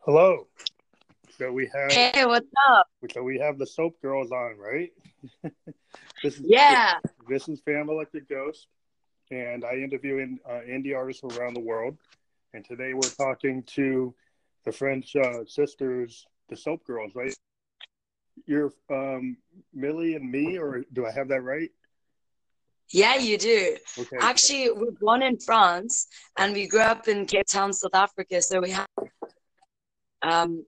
Hello. So we have Hey, what's up? so we have the soap girls on, right? this is Yeah. this is Phantom Electric Ghost, and I interview in, uh, indie artists around the world. And today we're talking to the French uh, sisters, the Soap Girls, right? You're um, Millie and Mimi, or do I have that right? Yeah, you do. Okay. Actually, we're born in France and we grew up in Cape Town, South Africa. So we have, um,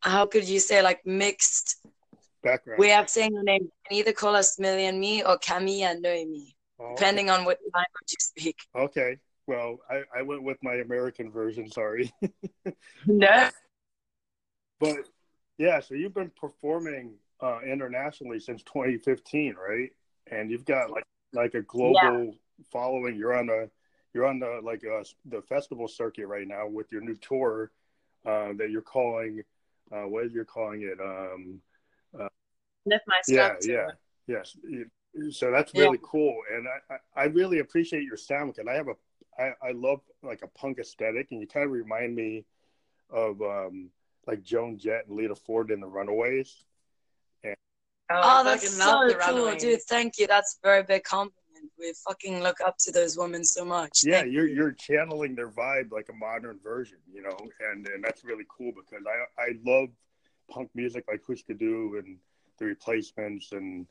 how could you say, like mixed Background. way of saying the name. You can either call us Millie and Mimi or Camille and Noemi, Oh, depending on what language you speak. okay. Well, I, I went with my American version. Sorry. No. But yeah, so you've been performing uh, internationally since 2015, right? And you've got like like a global following. You're on the you're on the like uh, the festival circuit right now with your new tour uh, that you're calling. Uh, what you're calling it? Um, Lift my yeah, structure. yeah, yes. So that's Yeah. really cool, and I, I I really appreciate your sound because I have a I, I love like a punk aesthetic, and you kind of remind me of um, like Joan Jett and Lita Ford in the Runaways. Oh, that's so cool, dude. Thank you. That's a very big compliment. We fucking look up to those women so much. Yeah, Thank you're you. you're channeling their vibe like a modern version, you know, and and that's really cool because I I love punk music like Husker Du and the Replacements and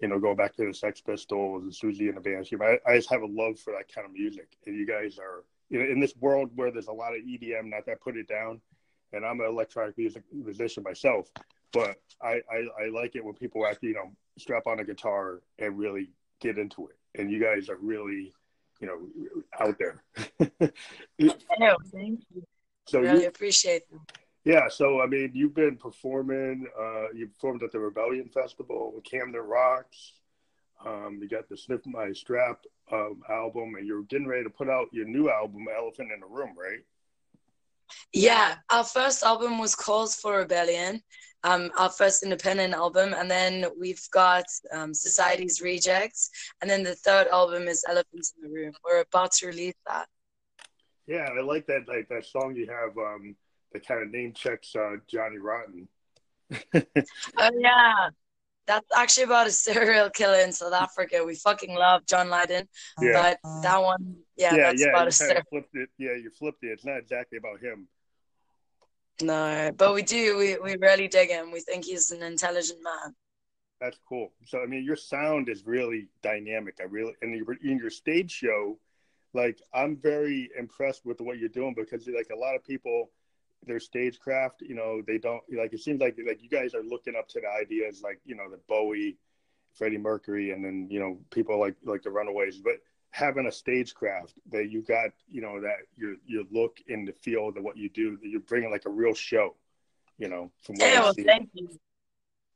you know go back to the Sex Pistols and Siouxsie and the Banshee. I, I just have a love for that kind of music, and you guys are you know, in this world where there's a lot of EDM. Not that I put it down, and I'm an electronic music musician myself, but I I, I like it when people actually you know strap on a guitar and really get into it, and you guys are really you know out there. Oh, thank you. so really you, appreciate them. yeah, so I mean, you've been performing. Uh, you performed at the Rebellion Festival, with Camden Rocks. Um, you got the Sniff My Strap um, album, and you're getting ready to put out your new album, Elephant in the Room, right? Yeah, our first album was Calls for Rebellion, um, our first independent album, and then we've got um, Society's Rejects, and then the third album is Elephants in the Room. We're about to release that. Yeah, I like that. Like that song you have um, that kind of name checks uh, Johnny Rotten. Oh yeah, that's actually about a serial killer in South Africa. We fucking love John Lydon, Yeah. but that one, yeah, yeah, that's yeah. about You a serial. kind of flipped it. Yeah, you flipped it. It's not exactly about him. No, but we do. We we really dig him. We think he's an intelligent man. That's cool. So I mean, your sound is really dynamic. I really and your, in your stage show, like I'm very impressed with what you're doing because like a lot of people, their stagecraft, you know, they don't like. It seems like like you guys are looking up to the ideas like you know the Bowie, Freddie Mercury, and then you know people like like the Runaways, but having a stagecraft that you got, you know, that your your look and the feel of what you do, that you're bringing like a real show, you know, from what Yeah, I well, see. thank you.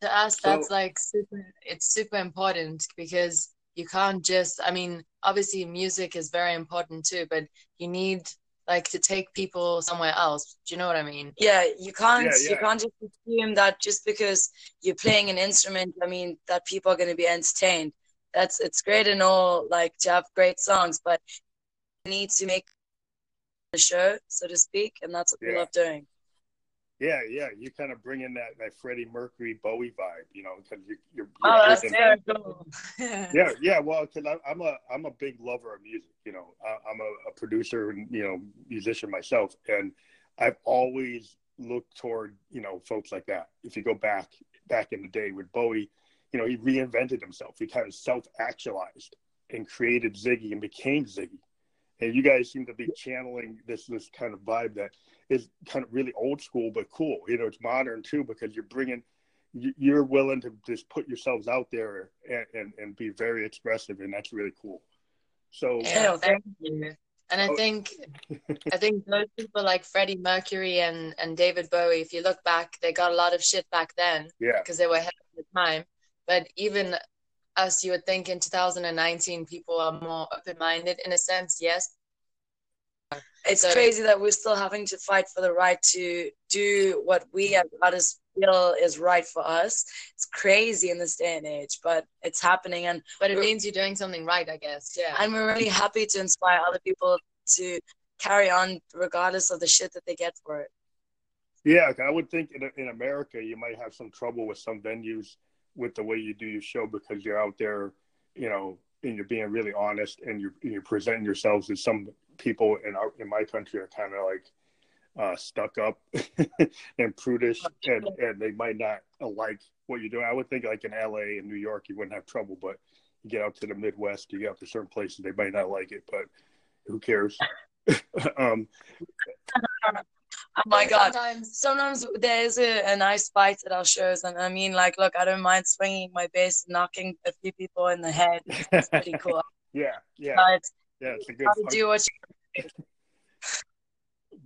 to us So- that's like super it's super important because you can't just i mean obviously music is very important too but you need like to take people somewhere else do you know what i mean Yeah, you can't Yeah, you can't just assume that just because you're playing an instrument, I mean that people are going to be entertained. That's it's great and all, like to have great songs, but you need to make the show, so to speak, and that's what we love doing. Yeah, yeah, you kind of bring in that, that Freddie Mercury Bowie vibe, you know, because you, you're, oh, you're Oh, that's very cool. yeah, yeah. Well, because I'm a I'm a big lover of music, you know. I, I'm a, a producer and you know musician myself, and I've always looked toward you know folks like that. If you go back back in the day with Bowie, you know, he reinvented himself. He kind of self actualized and created Ziggy and became Ziggy. And you guys seem to be channeling this this kind of vibe that is kind of really old school but cool. You know, it's modern too because you're bringing you- you're willing to just put yourselves out there and, and, and be very expressive and that's really cool so Yeah. yeah thank you and i Oh. think i think those people like freddie mercury and and david bowie if you look back they got a lot of shit back then yeah because they were ahead of the time. But even us, you would think in 2019, people are more open minded in a sense, yes. It's So- crazy that we're still having to fight for the right to do what we as artists feel is right for us. It's crazy in this day and age, but it's happening, and But it means you're doing something right, I guess. Yeah. and we're really happy to inspire other people to carry on regardless of the shit that they get for it. Yeah, I would think in, in America you might have some trouble with some venues with the way you do your show because you're out there, you know, and you're being really honest and you're you're presenting yourselves as some people in our in my country are kind of like uh, stuck up and prudish, and, and they might not like what you're doing. I would think like in LA and New York, you wouldn't have trouble, but you get out to the Midwest, you get out to certain places, they might not like it, but who cares? um, Oh my god! Sometimes, sometimes there's a, a nice fight at our shows, and I mean, like, look, I don't mind swinging my bass, and knocking a few people in the head. It's pretty cool. yeah, yeah, but yeah. It's a good. Do what you.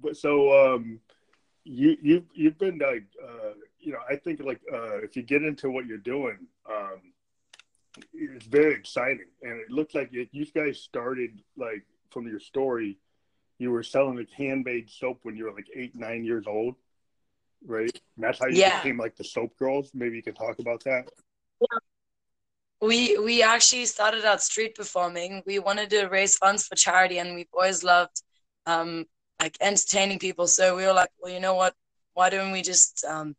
but so, um, you you you've been like, uh, you know, I think like uh, if you get into what you're doing, um, it's very exciting, and it looks like it, you guys started like from your story you were selling like handmade soap when you were like eight, nine years old, right? And that's how you yeah. became like the soap girls. Maybe you can talk about that. Yeah. We we actually started out street performing. We wanted to raise funds for charity, and we've always loved um, like entertaining people. So we were like, well, you know what? Why don't we just um,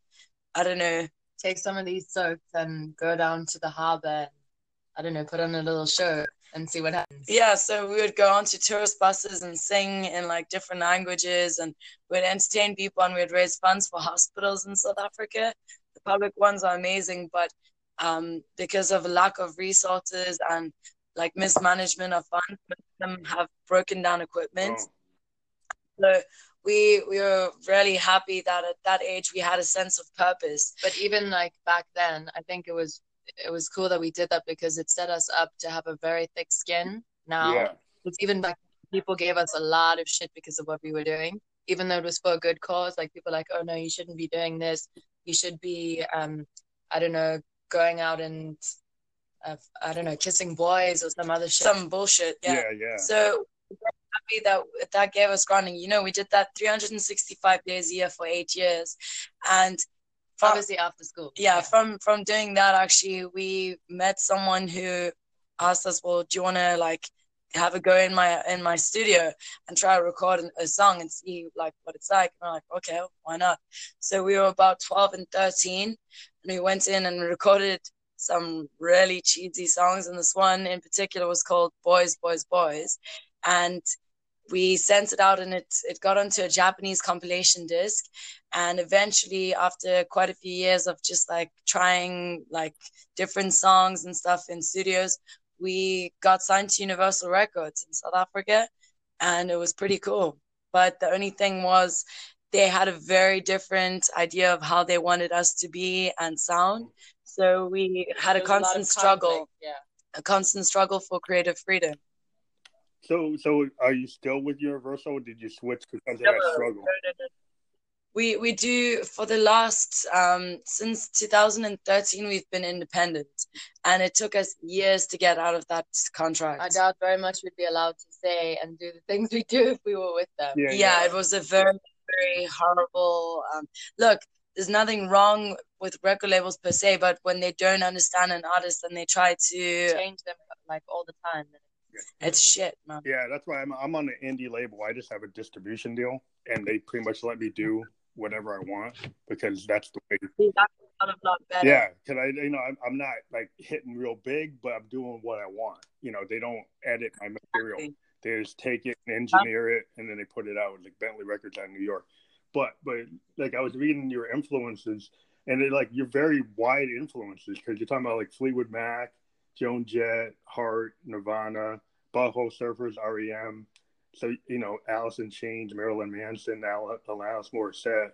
I don't know, take some of these soaps and go down to the harbor. I don't know, put on a little show and see what happens. Yeah, so we would go onto tourist buses and sing in like different languages and we'd entertain people and we'd raise funds for hospitals in South Africa. The public ones are amazing, but um, because of a lack of resources and like mismanagement of funds, them have broken down equipment. Oh. So we we were really happy that at that age we had a sense of purpose. But even like back then, I think it was it was cool that we did that because it set us up to have a very thick skin now. Yeah. It's even like people gave us a lot of shit because of what we were doing, even though it was for a good cause. Like people like, oh no, you shouldn't be doing this. You should be, um, I don't know, going out and uh, I don't know, kissing boys or some other shit. Some bullshit. Yeah. Yeah. yeah. So happy that that gave us grounding. You know, we did that 365 days a year for eight years, and from, obviously after school. Yeah, yeah, from from doing that, actually, we met someone who asked us, "Well, do you want to like have a go in my in my studio and try to record a song and see like what it's like?" And I'm like, "Okay, why not?" So we were about twelve and thirteen, and we went in and recorded some really cheesy songs, and this one in particular was called "Boys, Boys, Boys," and we sent it out and it it got onto a Japanese compilation disc. And eventually after quite a few years of just like trying like different songs and stuff in studios we got signed to Universal Records in South Africa and it was pretty cool. But the only thing was they had a very different idea of how they wanted us to be and sound. So we had a constant a struggle. yeah. A constant struggle for creative freedom so, so are you still with Universal? Or did you switch because of that struggle? We we do for the last um, since 2013 we've been independent, and it took us years to get out of that contract. I doubt very much we'd be allowed to say and do the things we do if we were with them. Yeah, yeah, yeah. it was a very very horrible. Um, look, there's nothing wrong with record labels per se, but when they don't understand an artist and they try to change them like all the time, it's shit, man. Yeah, that's why I'm I'm on an indie label. I just have a distribution deal, and they pretty much let me do whatever I want because that's the way. Yeah, because I you know I'm, I'm not like hitting real big, but I'm doing what I want. You know, they don't edit my material. Exactly. They just take it and engineer it, and then they put it out with like Bentley Records out in New York. But but like I was reading your influences, and it like you're very wide influences because you're talking about like Fleetwood Mac, Joan Jett, Heart, Nirvana, Butthole Surfers, REM. So, you know, in Chains, Marilyn Manson, Al- Alanis Morissette,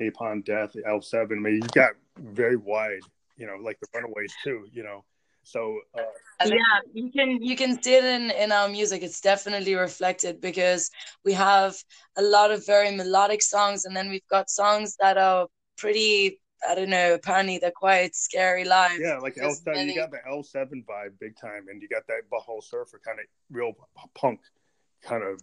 Napalm Death, L7. I mean, you got very wide, you know, like the Runaways too, you know. So uh, yeah, you can you can see it in in our music. It's definitely reflected because we have a lot of very melodic songs, and then we've got songs that are pretty I don't know. Apparently, they're quite scary live. Yeah, like L seven. You got the L seven vibe big time, and you got that Butthole Surfer kind of real punk kind of.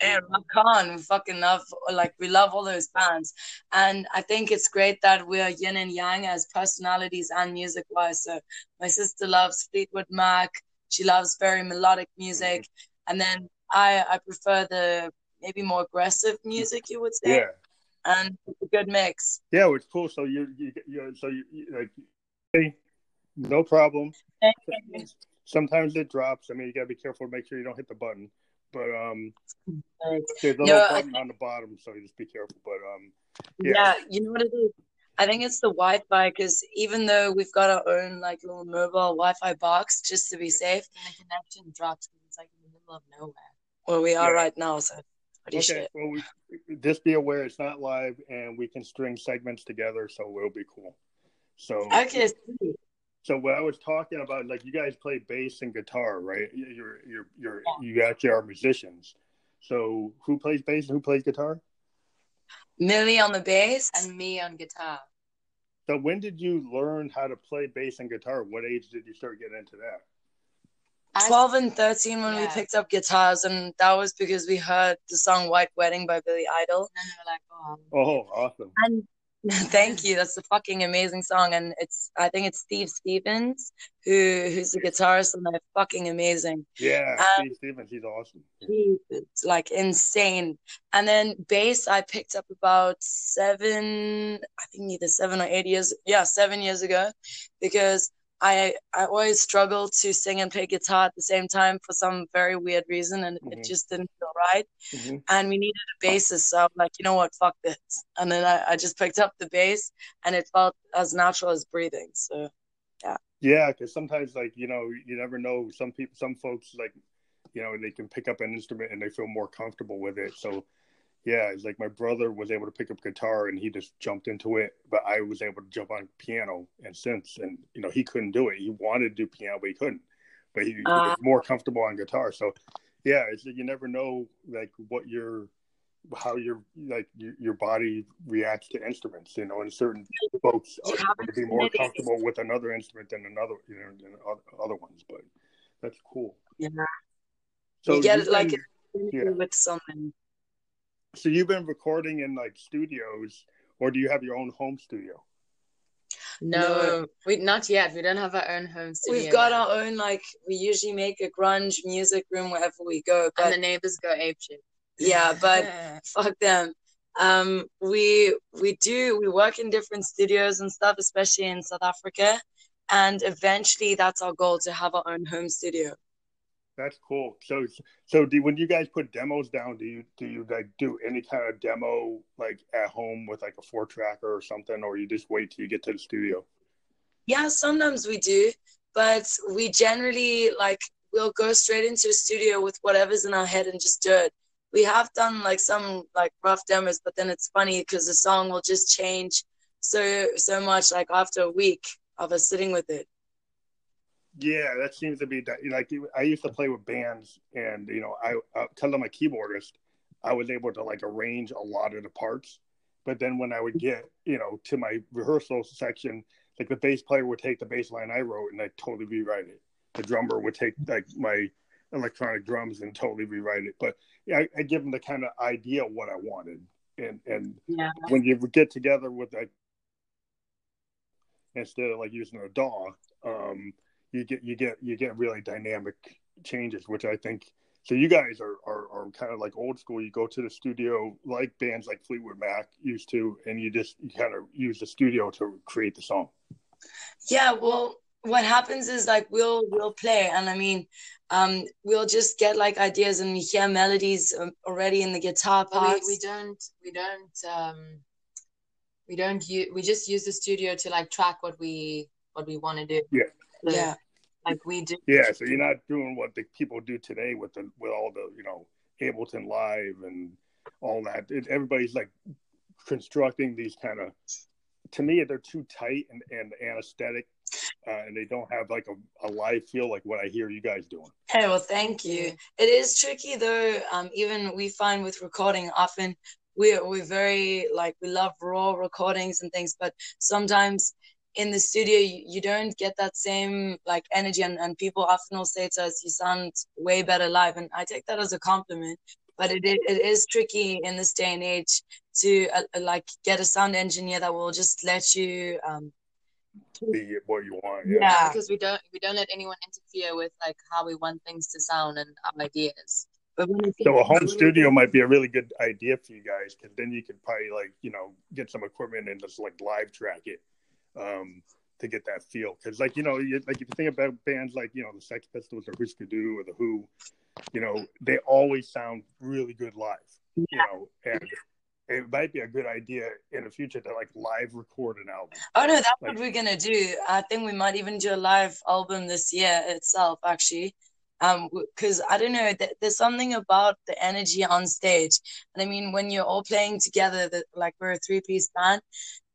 And Rakan, we fucking love like we love all those bands, and I think it's great that we're yin and yang as personalities and music wise. So my sister loves Fleetwood Mac. She loves very melodic music, mm-hmm. and then I I prefer the maybe more aggressive music. You would say. Yeah and a good mix. Yeah, it's cool. So you you, you so you, you like hey, no problem. Sometimes it drops. I mean, you gotta be careful to make sure you don't hit the button. But um, there's a little no, button on the bottom, so you just be careful. But um, yeah. yeah, you know what it is. I think it's the Wi-Fi because even though we've got our own like little mobile Wi-Fi box just to be safe, the connection drops because it's like in the middle of nowhere. Well, we are yeah. right now, so okay, shit. Well, we, just be aware it's not live, and we can string segments together, so it'll be cool. So okay. So what I was talking about, like you guys play bass and guitar, right? You're you're you're yeah. you actually are musicians. So who plays bass and who plays guitar? Millie on the bass and me on guitar. So when did you learn how to play bass and guitar? What age did you start getting into that? 12 and 13 when yeah. we picked up guitars and that was because we heard the song white wedding by billy idol and we like oh, oh awesome and Thank you. That's a fucking amazing song, and it's I think it's Steve Stevens who who's the guitarist, and they're fucking amazing. Yeah, um, Steve Stevens, he's awesome. it's like insane. And then bass, I picked up about seven, I think either seven or eight years, yeah, seven years ago, because I I always struggled to sing and play guitar at the same time for some very weird reason, and mm-hmm. it just didn't feel right. Mm-hmm. And we needed a bassist, so I'm like, you know what, fuck this. And then I, I just picked up the bass, and it felt as natural as breathing. So, yeah. Yeah, because sometimes, like you know, you never know. Some people, some folks, like you know, they can pick up an instrument and they feel more comfortable with it. So yeah, it's like my brother was able to pick up guitar and he just jumped into it, but I was able to jump on piano and synths, and you know he couldn't do it. He wanted to do piano, but he couldn't. But he, uh, he was more comfortable on guitar. So yeah, it's you never know like what your how your like your, your body reacts to instruments. You know, and certain folks are going to be more comfortable with another instrument than another, you know, than other ones. But that's cool. Yeah. So you get it like yeah. with something so you've been recording in like studios, or do you have your own home studio? No, we not yet. We don't have our own home studio. We've got yet. our own like we usually make a grunge music room wherever we go. But, and the neighbors go apeshit. Yeah, but fuck them. Um, we we do we work in different studios and stuff, especially in South Africa, and eventually that's our goal to have our own home studio. That's cool. So, so do when you guys put demos down, do you do you like do any kind of demo like at home with like a four tracker or something, or you just wait till you get to the studio? Yeah, sometimes we do, but we generally like we'll go straight into the studio with whatever's in our head and just do it. We have done like some like rough demos, but then it's funny because the song will just change so so much like after a week of us sitting with it. Yeah, that seems to be like I used to play with bands, and you know, I because I'm a keyboardist, I was able to like arrange a lot of the parts. But then when I would get you know to my rehearsal section, like the bass player would take the bass line I wrote and I totally rewrite it. The drummer would take like my electronic drums and totally rewrite it. But yeah, I, I give them the kind of idea of what I wanted, and and yeah. when you would get together with like instead of like using a DAW, um, you get you get you get really dynamic changes, which I think. So you guys are, are, are kind of like old school. You go to the studio like bands like Fleetwood Mac used to, and you just you kind of use the studio to create the song. Yeah, well, what happens is like we'll we'll play, and I mean, um, we'll just get like ideas and we hear melodies um, already in the guitar parts. We, we don't we don't um, we don't use we just use the studio to like track what we what we want to do. Yeah. Yeah like we do. Yeah, so you're not doing what the people do today with the with all the you know Ableton Live and all that. It, everybody's like constructing these kind of. To me, they're too tight and, and anesthetic, uh, and they don't have like a, a live feel like what I hear you guys doing. Hey, well, thank you. It is tricky though. Um, even we find with recording, often we're we're very like we love raw recordings and things, but sometimes in the studio you, you, don't get that same like energy and, and people often will say to us you sound way better live and i take that as a compliment but it, it is tricky in this day and age to uh, uh, like get a sound engineer that will just let you um be what you want yeah. yeah. because we don't we don't let anyone interfere with like how we want things to sound and our ideas so a home studio might be a really good idea for you guys because then you could probably like you know get some equipment and just like live track it um, to get that feel. Because like you know, you, like if you think about bands like you know the Sex Pistols or Husker Du or the Who, you know they always sound really good live. Yeah. You know, and it might be a good idea in the future to like live record an album. Oh no, that's like, what we're gonna do. I think we might even do a live album this year itself, actually. Um, because I don't know, there's something about the energy on stage, and I mean, when you're all playing together, that like we're a three piece band,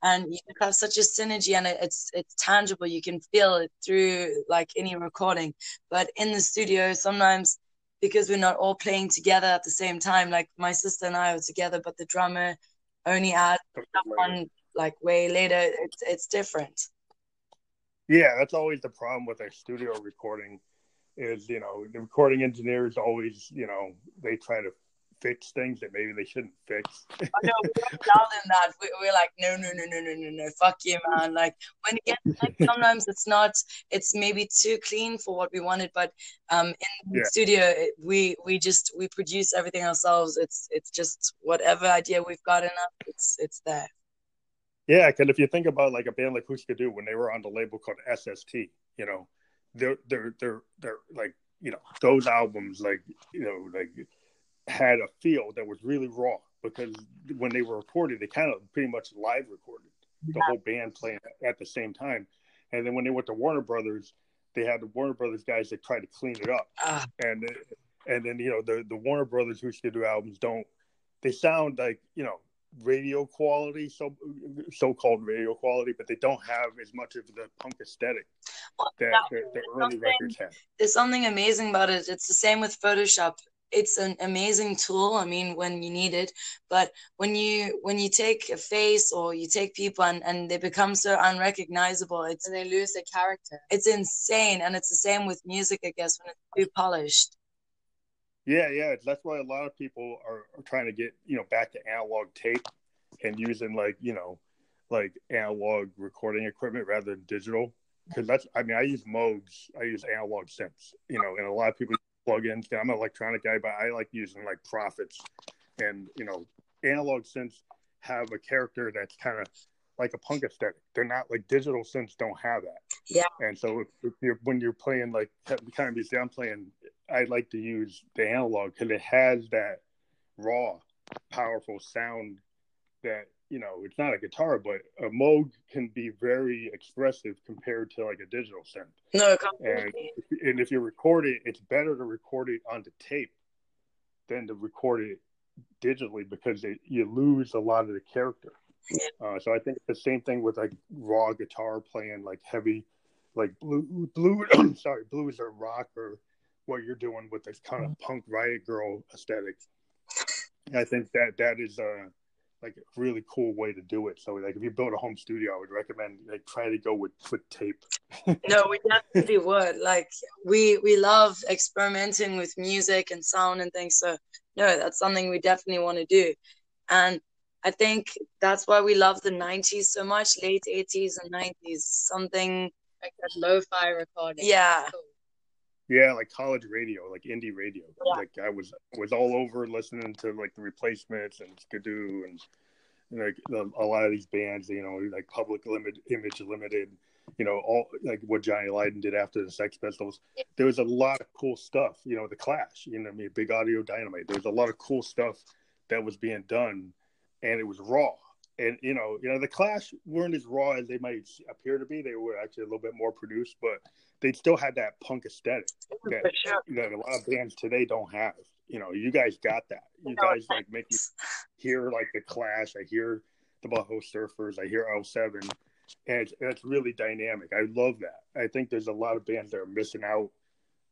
and you have such a synergy, and it's it's tangible. You can feel it through like any recording, but in the studio, sometimes because we're not all playing together at the same time. Like my sister and I are together, but the drummer only adds someone like way later. It's it's different. Yeah, that's always the problem with a studio recording. Is you know the recording engineers always you know they try to fix things that maybe they shouldn't fix. I know we're in that. We're like, no, no, no, no, no, no, no, fuck you, man. Like when it gets like, sometimes it's not, it's maybe too clean for what we wanted, but um, in the yeah. studio we we just we produce everything ourselves. It's it's just whatever idea we've got enough, it's it's there. Yeah, because if you think about like a band like Husker Du when they were on the label called SST, you know, they're they're they're they're like you know those albums like you know like had a feel that was really raw because when they were recorded, they kind of pretty much live recorded the yeah. whole band playing at the same time. And then when they went to Warner Brothers, they had the Warner Brothers guys that tried to clean it up. Uh, and and then you know the the Warner Brothers Husker Du albums don't they sound like you know radio quality, so so called radio quality, but they don't have as much of the punk aesthetic well, that, that the early records had. There's something amazing about it. It's the same with Photoshop it's an amazing tool i mean when you need it. But when you when you take a face or you take people and, and they become so unrecognizable it's and they lose their character. It's insane and it's the same with music i guess when it's too polished. Yeah yeah that's why a lot of people are, are trying to get you know back to analog tape and using like you know like analog recording equipment rather than digital. Because that's i mean i use moogs i use analog synths you know and a lot of people plugins. I'm an electronic guy, but I like using like Prophets and you know analog synths have a character that's kind of like a punk aesthetic. They're not like digital synths don't have that. Yeah. And so if you're, when you're playing like kind of music I'm playing, I like to use the analog because it has that raw, powerful sound that you know, it's not a guitar, but a Moog can be very expressive compared to like a digital synth. No, and, and if you record it, it's better to record it onto tape than to record it digitally because it, you lose a lot of the character. Yeah. Uh, so I think the same thing with like raw guitar playing, like heavy, like blue, blue. sorry, blues or rock or what you're doing with this kind of punk riot girl aesthetic. I think that that is uh like a really cool way to do it. So like if you build a home studio, I would recommend like try to go with with tape. no, we definitely would. Like we we love experimenting with music and sound and things. So no, that's something we definitely want to do. And I think that's why we love the 90s so much, late 80s and 90s. Something like that lo-fi recording. Yeah. Yeah, like college radio, like indie radio. Yeah. Like I was was all over listening to like the replacements and Husker Du and like a lot of these bands, you know, like Public Limit, Image Limited, you know, all like what Johnny Lydon did after the Sex Pistols. There was a lot of cool stuff, you know, the Clash, you know, I mean, Big Audio Dynamite. There was a lot of cool stuff that was being done, and it was raw. And you know, you know, the Clash weren't as raw as they might appear to be. They were actually a little bit more produced, but they still had that punk aesthetic that, sure. that a lot of bands today don't have. You know, you guys got that. You no, guys like make me hear like the Clash. I hear the Butthole Surfers. I hear L7, and it's, really dynamic. I love that. I think there's a lot of bands that are missing out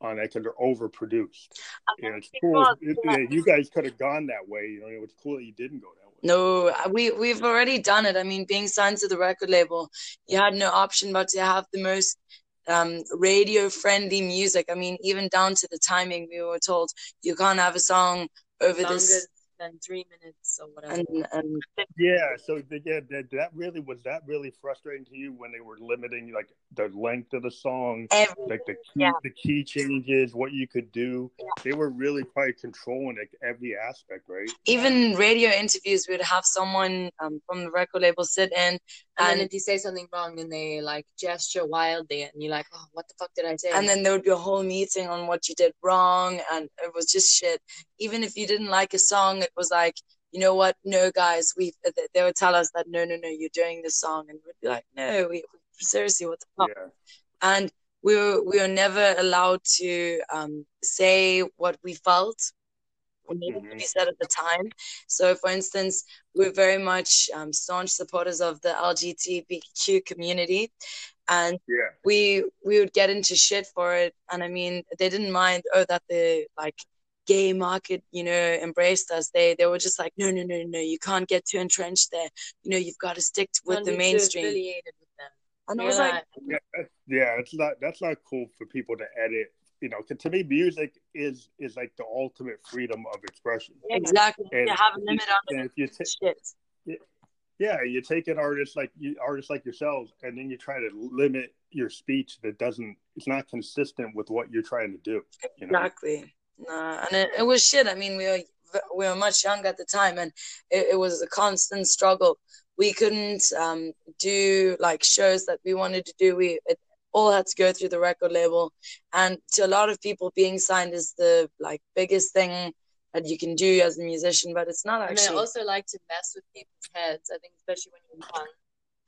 on that because they're overproduced. And it's cool. It, you guys could have gone that way. You know, it's cool that you didn't go that way. No, we we've already done it. I mean, being signed to the record label, you had no option but to have the most um, radio friendly music. I mean, even down to the timing, we were told you can't have a song over this than three minutes or whatever. And, and yeah, so yeah, that, that really was that really frustrating to you when they were limiting like the length of the song, Everything. like the key, Yeah. the key changes, what you could do. Yeah. They were really probably controlling like every aspect, right? even radio interviews, we'd have someone um, from the record label sit in, and then if you say something wrong, then they like gesture wildly, and you're like, "Oh, what the fuck did I say?" and then there would be a whole meeting on what you did wrong, and it was just shit. Even if you didn't like a song, it was like, you know what? No, guys, we they would tell us that no, no, no, you're doing this song, and we'd be like, no, we seriously, what the fuck? Yeah, and we were we were never allowed to um, say what we felt what needed to be said at the time. So, for instance, we're very much um, staunch supporters of the LGBTQ community, and yeah, we we would get into shit for it. And I mean, they didn't mind oh that the like gay market, you know, embraced us. They they were just like, no, no, no, no, you can't get too entrenched there. You know, you've got to stick with Don't the mainstream. affiliated with them. And I You're was like, like, yeah, that's- yeah. It's not that's not cool for people to edit. You know, to me, music is is like the ultimate freedom of expression. exactly, And you have a limit on if you take shit. yeah, you take an artist like you artists like yourselves, and then you try to limit your speech that doesn't it's not consistent with what you're trying to do. You know? Exactly. Nah, and it, it was shit. I mean, we were we were much young at the time, and it, it was a constant struggle. We couldn't um, do like shows that we wanted to do. We it all had to go through the record label, and to a lot of people, being signed is the like biggest thing that you can do as a musician. But it's not and I actually. also like to mess with people's heads. I think, especially when you're young.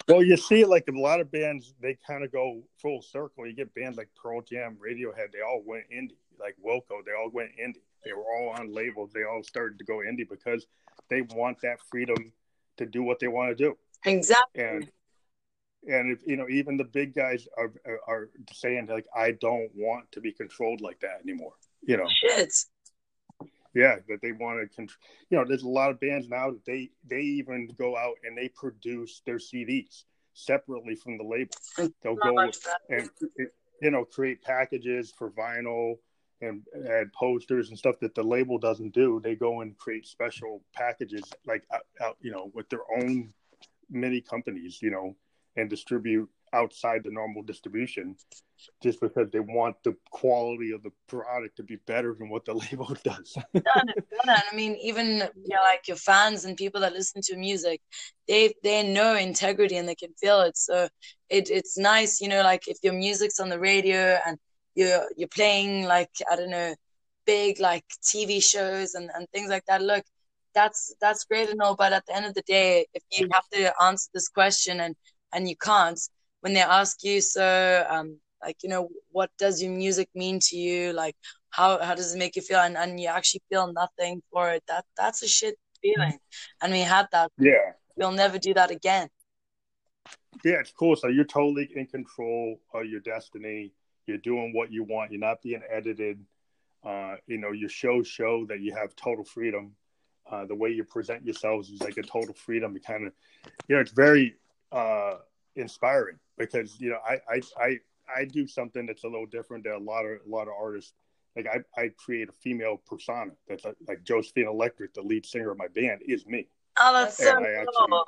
Well, you see, like a lot of bands, they kind of go full circle. You get bands like Pearl Jam, Radiohead, they all went indie. Like Wilco, they all went indie. They were all on labels. They all started to go indie because they want that freedom to do what they want to do. exactly. And and if you know, even the big guys are are saying like, I don't want to be controlled like that anymore. You know, Shit. yeah, that they want to control. You know, there's a lot of bands now that they they even go out and they produce their CDs separately from the label. Mm, They'll Not go and you know create packages for vinyl and add posters and stuff that the label doesn't do. They go and create special packages like out, out you know with their own many companies, you know, and distribute outside the normal distribution just because they want the quality of the product to be better than what the label does. it. I mean, even you know, like your fans and people that listen to music, they they know integrity and they can feel it. So it it's nice, you know, like if your music's on the radio and you're you're playing like I don't know, big like TV shows and and things like that. Look, that's that's great and all, but at the end of the day, if you have to answer this question and and you can't, when they ask you, so um, like you know, what does your music mean to you? Like how how does it make you feel and, and you actually feel nothing for it that that's a shit feeling and we had that yeah. we'll never do that again Yeah, it's cool. So you're totally in control of your destiny. You're doing what you want. You're not being edited. Uh, you know, your shows show that you have total freedom. Uh, the way you present yourselves is like a total freedom. Kind of, you know, it's very uh, inspiring because you know I, I I I do something that's a little different than a lot of a lot of artists. Like I I create a female persona that's like, like Josephine Electric, the lead singer of my band, is me. oh that's And so I actually- cool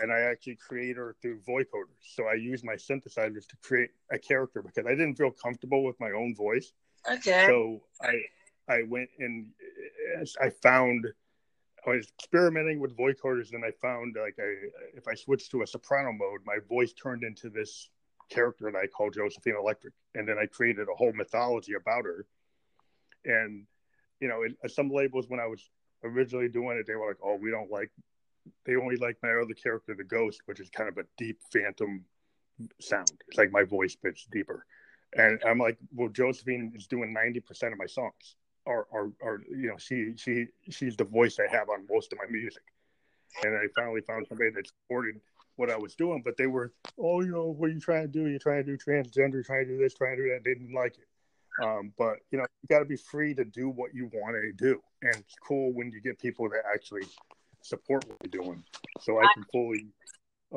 and I actually create her through vocoders. So I use my synthesizers to create a character because I didn't feel comfortable with my own voice. okay So I I went and I found I was experimenting with vocoders and I found like I if I switched to a soprano mode, my voice turned into this character that I call Josephine Electric, and then I created a whole mythology about her. And you know, in, uh, some labels when I was originally doing it, they were like, "Oh, we don't like." They only like my other character, the Ghost, which is kind of a deep phantom sound. It's like my voice pitch deeper. And I'm like, well, Josephine is doing 90% of my songs. Or, or, or, you know, she, she, she's the voice I have on most of my music. And I finally found somebody that supported what I was doing, but they were, oh, you know, what are you trying to do? You're trying to do transgender, trying to do this, trying to do that. They didn't like it. Um, but you know, you got to be free to do what you want to do, and it's cool when you get people that actually support what you're doing. So I can fully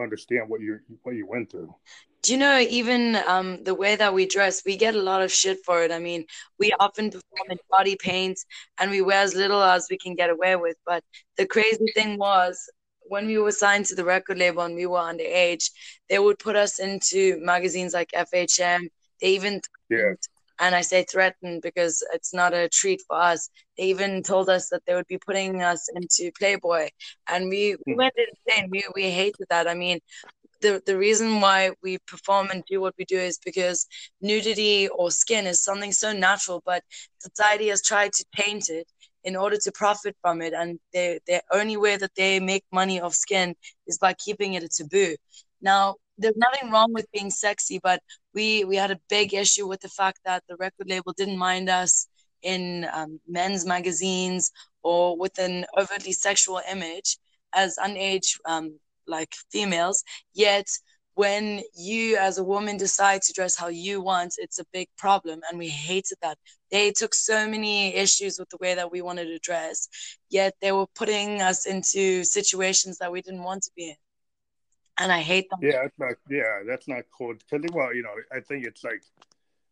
understand what you what you went through. do you know even um, the way that we dress we get a lot of shit for it i mean we often perform in body paint and we wear as little as we can get away with but the crazy thing was when we were signed to the record label and we were underage they would put us into magazines like fhm they even yeah. And i say threatened because it's not a treat for us they even told us that they would be putting us into playboy and we, we hmm. went insane we, we hated that i mean the, the reason why we perform and do what we do is because nudity or skin is something so natural, but society has tried to taint it in order to profit from it. And the the only way that they make money off skin is by keeping it a taboo. Now, there's nothing wrong with being sexy, but we, we had a big issue with the fact that the record label didn't mind us in um, men's magazines or with an overtly sexual image as underage um, like females. Yet when you as a woman decide to dress how you want it's a big problem and we hated that. They took so many issues with the way that we wanted to dress yet they were putting us into situations that we didn't want to be in and i hate them. Yeah that's not yeah that's not cool. Because well you know i think it's like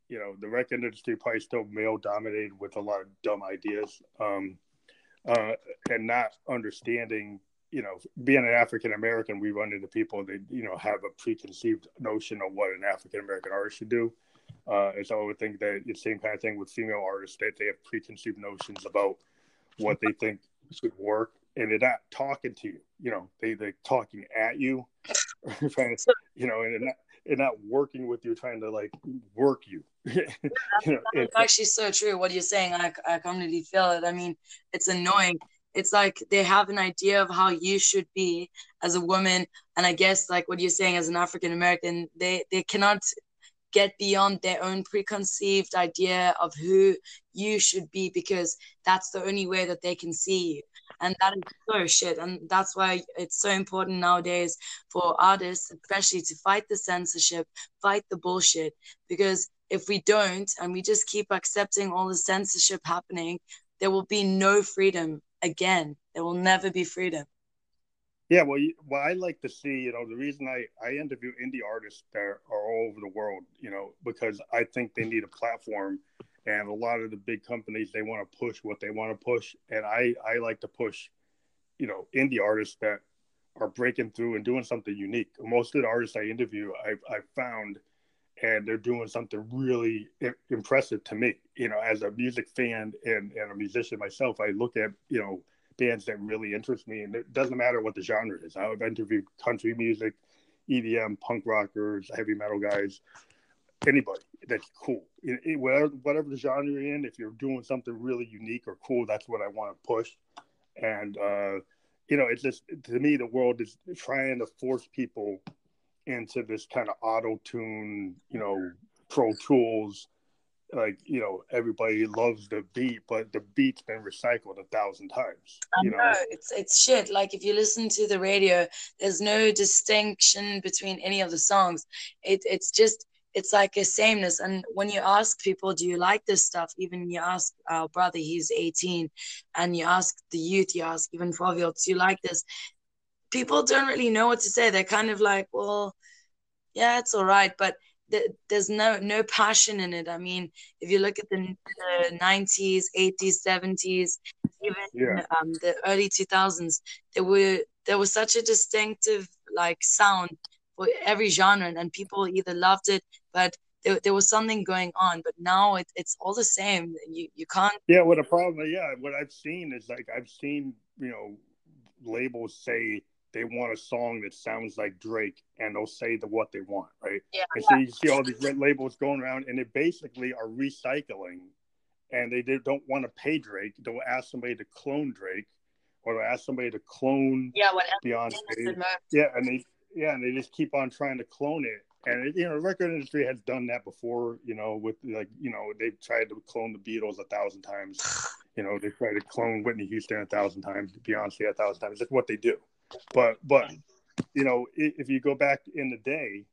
you know the record industry probably still male dominated with a lot of dumb ideas um uh and not understanding you know, being an African American, we run into people that you know have a preconceived notion of what an African American artist should do. Uh, and so I would think that the same kind of thing with female artists that they have preconceived notions about what they think should work, and they're not talking to you. You know, they they're talking at you, trying to, you know, and they're not, they're not working with you, trying to like work you. you know, it's actually so true. What you're saying, I I completely feel it. I mean, it's annoying it's like they have an idea of how you should be as a woman and i guess like what you're saying as an african american they they cannot get beyond their own preconceived idea of who you should be because that's the only way that they can see you and that is so shit and that's why it's so important nowadays for artists especially to fight the censorship fight the bullshit because if we don't and we just keep accepting all the censorship happening there will be no freedom again. There will never be freedom. Yeah, well, well, I like to see, you know, the reason I I interview indie artists that are all over the world, you know, because I think they need a platform, and a lot of the big companies they want to push what they want to push, and I I like to push, you know, indie artists that are breaking through and doing something unique. Most of the artists I interview, I've I've found, and they're doing something really impressive to me. You know, as a music fan and and a musician myself, I look at you know bands that really interest me, and it doesn't matter what the genre is. I've interviewed country music, EDM, punk rockers, heavy metal guys, anybody that's cool. It, it, whatever, whatever the genre you're in, if you're doing something really unique or cool, that's what I want to push. And uh, you know, it's just to me, the world is trying to force people into this kind of auto tune, you know, Pro Tools like you know everybody loves the beat but the beat's been recycled a thousand times you know? know? it's it's shit like if you listen to the radio there's no distinction between any of the songs it, it's just it's like a sameness and when you ask people do you like this stuff even you ask our brother he's 18 and you ask the youth you ask even 12 year olds do you like this people don't really know what to say they're kind of like well yeah it's all right but there's no no passion in it. I mean, if you look at the, the 90s, 80s, 70s, even yeah. um, the early 2000s, there were there was such a distinctive like sound for every genre, and people either loved it, but there, there was something going on. But now it, it's all the same. You you can't. Yeah, what a problem. Yeah, what I've seen is like I've seen you know labels say they want a song that sounds like Drake, and they'll say the what they want, right? Yeah. And so you see all these red labels going around, and they basically are recycling, and they don't want to pay Drake. They'll ask somebody to clone Drake, or they'll ask somebody to clone yeah, Beyonce. Yeah, and they yeah, and they just keep on trying to clone it. And it, you know, the record industry has done that before. You know, with like you know, they've tried to clone the Beatles a thousand times. You know, they tried to clone Whitney Houston a thousand times, Beyonce a thousand times. That's what they do. But but you know, if you go back in the day,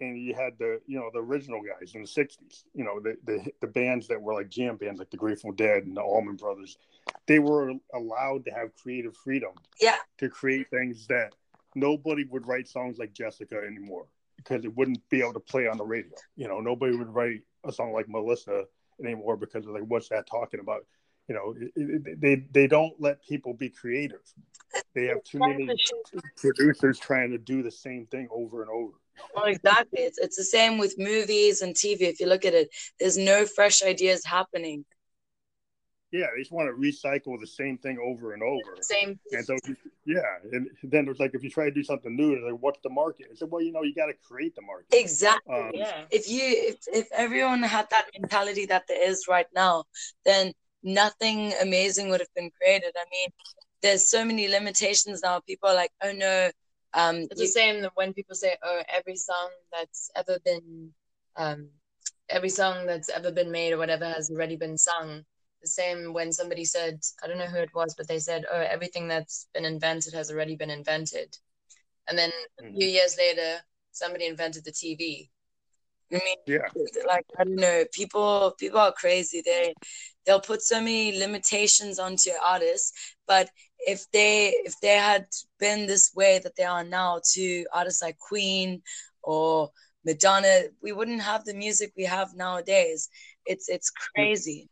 and you had the you know the original guys in the '60s, you know the the, the bands that were like jam bands, like the Grateful Dead and the Allman Brothers, they were allowed to have creative freedom. Yeah. To create things that nobody would write songs like Jessica anymore. Because it wouldn't be able to play on the radio. You know, nobody would write a song like Melissa anymore because like what's that talking about? You know, it, it, they they don't let people be creative. They have too many producers trying to do the same thing over and over. Well, exactly. It's it's the same with movies and TV. If you look at it, there's no fresh ideas happening. Yeah, they just want to recycle the same thing over and over. Same. And so, yeah, and then it's like if you try to do something new, it's like, what's the market? I said, well, you know, you got to create the market. Exactly. Um, yeah. If you if if everyone had that mentality that there is right now, then nothing amazing would have been created. I mean, there's so many limitations now. People are like, oh no. Um, it's you- the same when people say, oh, every song that's ever been, um, every song that's ever been made or whatever has already been sung the same when somebody said, I don't know who it was, but they said, oh, everything that's been invented has already been invented. And then mm-hmm. a few years later, somebody invented the TV. I mean, yeah. like I don't know, people people are crazy. They they'll put so many limitations onto artists, but if they if they had been this way that they are now to artists like Queen or Madonna, we wouldn't have the music we have nowadays. It's it's crazy.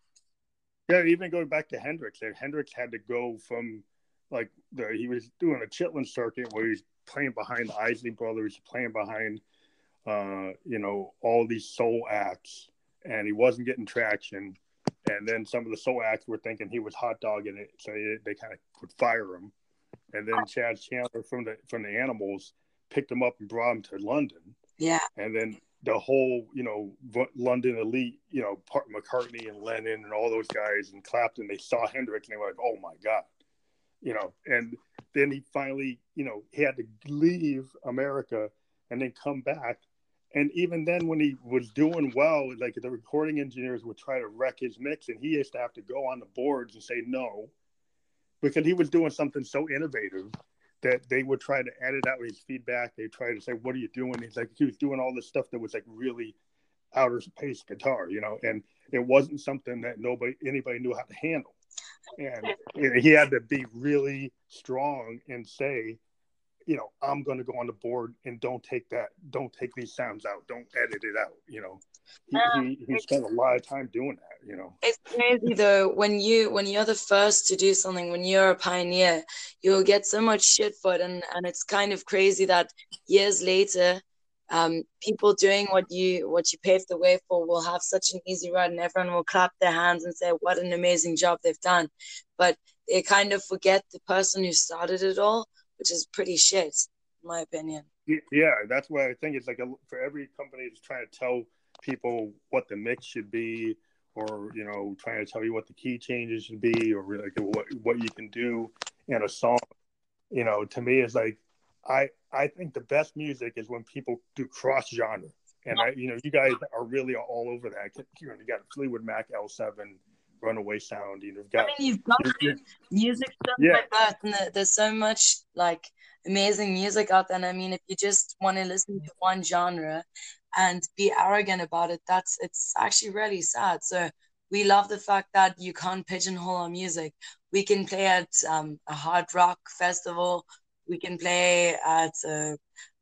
Yeah, even going back to Hendrix, Hendrix had to go from like the he was doing a Chitlin circuit where he's playing behind the Isley Brothers, playing behind uh, you know all these soul acts, and he wasn't getting traction. And then some of the soul acts were thinking he was hot dogging it, so they, they kind of would fire him. And then Chas Chandler from the from the Animals picked him up and brought him to London. Yeah. And then the whole, you know, London elite, you know, Part- McCartney and Lennon and all those guys and Clapton, they saw Hendrix and they were like, oh my God, you know, and then he finally, you know, he had to leave America and then come back. And even then, when he was doing well, like the recording engineers would try to wreck his mix, and he used to have to go on the boards and say no because he was doing something so innovative that they would try to edit out his feedback. They try to say, "What are you doing?" He's like, he was doing all this stuff that was like really outer space guitar, you know, and it wasn't something that nobody anybody knew how to handle. And he had to be really strong and say, you know, I'm going to go on the board and don't take that, don't take these sounds out, don't edit it out. You know, he, um, he, he spent a lot of time doing that. You know, it's crazy though when you when you're the first to do something, when you're a pioneer, you'll get so much shit for it, and and it's kind of crazy that years later. Um, people doing what you what you paved the way for will have such an easy ride, and everyone will clap their hands and say what an amazing job they've done. But they kind of forget the person who started it all which is pretty shit, in my opinion. Yeah, that's why I think it's like a, for every company that's trying to tell people what the mix should be, or you know, trying to tell you what the key changes should be, or like what what you can do in a song. You know, to me, it's like I I think the best music is when people do cross genre, and I you know you guys are really all over that. You know, you got Fleetwood Mac L7 runaway sound. You've got. I mean, you've got music stuff yeah. like that, and there's so much like amazing music out there. And I mean, if you just want to listen to one genre and be arrogant about it, that's it's actually really sad. So we love the fact that you can't pigeonhole our music. We can play at um, a hard rock festival. We can play at a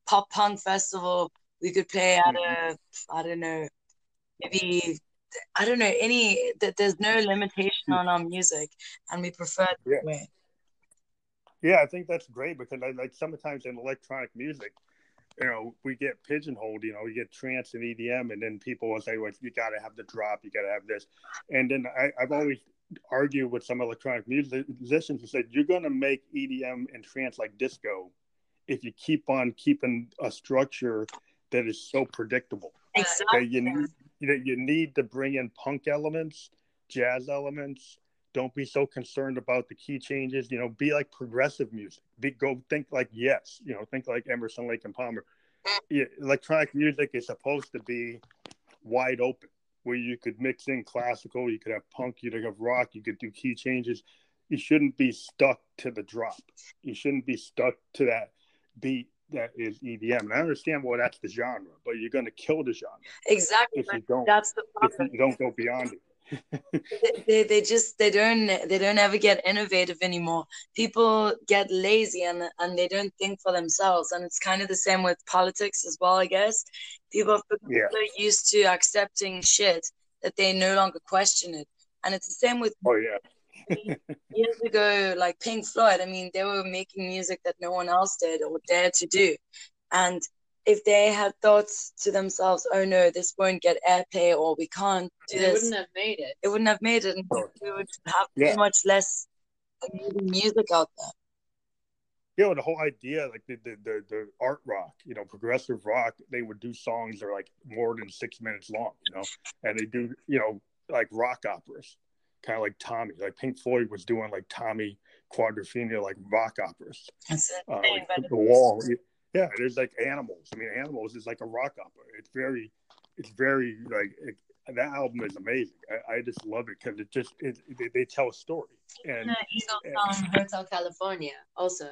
pop punk festival. We could play at mm-hmm. a, I don't know, maybe I don't know any that there's no limitation on our music, and we prefer that yeah. way. Yeah, I think that's great because I, like sometimes in electronic music, you know, we get pigeonholed. You know, we get trance and EDM, and then people will say, "Well, you got to have the drop, you got to have this," and then I, I've always argued with some electronic musicians and said, "You're going to make EDM and trance like disco if you keep on keeping a structure that is so predictable." Exactly. That you, you know you need to bring in punk elements jazz elements don't be so concerned about the key changes you know be like progressive music be go think like yes you know think like emerson lake and palmer yeah, electronic music is supposed to be wide open where you could mix in classical you could have punk you could have rock you could do key changes you shouldn't be stuck to the drop you shouldn't be stuck to that beat that is EDM. And I understand well that's the genre, but you're going to kill the genre. Exactly. If you don't, that's the problem. If you don't go beyond it. They, they just they don't they don't ever get innovative anymore. People get lazy and and they don't think for themselves. And it's kind of the same with politics as well i guess. People are yeah. so used to accepting shit that they no longer question it. And it's the same with oh yeah. Years ago like pink floyd i mean they were making music that no one else did or dared to do. And if they had thoughts to themselves, "Oh no, this won't get airplay, or we can't do this," It wouldn't have made it. It wouldn't have made it, and we would have yeah. much less music out there. Yeah, the whole idea, like the, the, the the art rock, you know, progressive rock, they would do songs that are like more than six minutes long, you know, and they do, you know, like rock operas, kind of like Tommy, like Pink Floyd was doing like Tommy Quadrophenia, like rock operas. That's uh, like the wall. Yeah, there's like animals. I mean, animals is like a rock opera. It's very, it's very like it, that album is amazing. I, I just love it because it just it, they, they, tell a story. And, Hotel California also.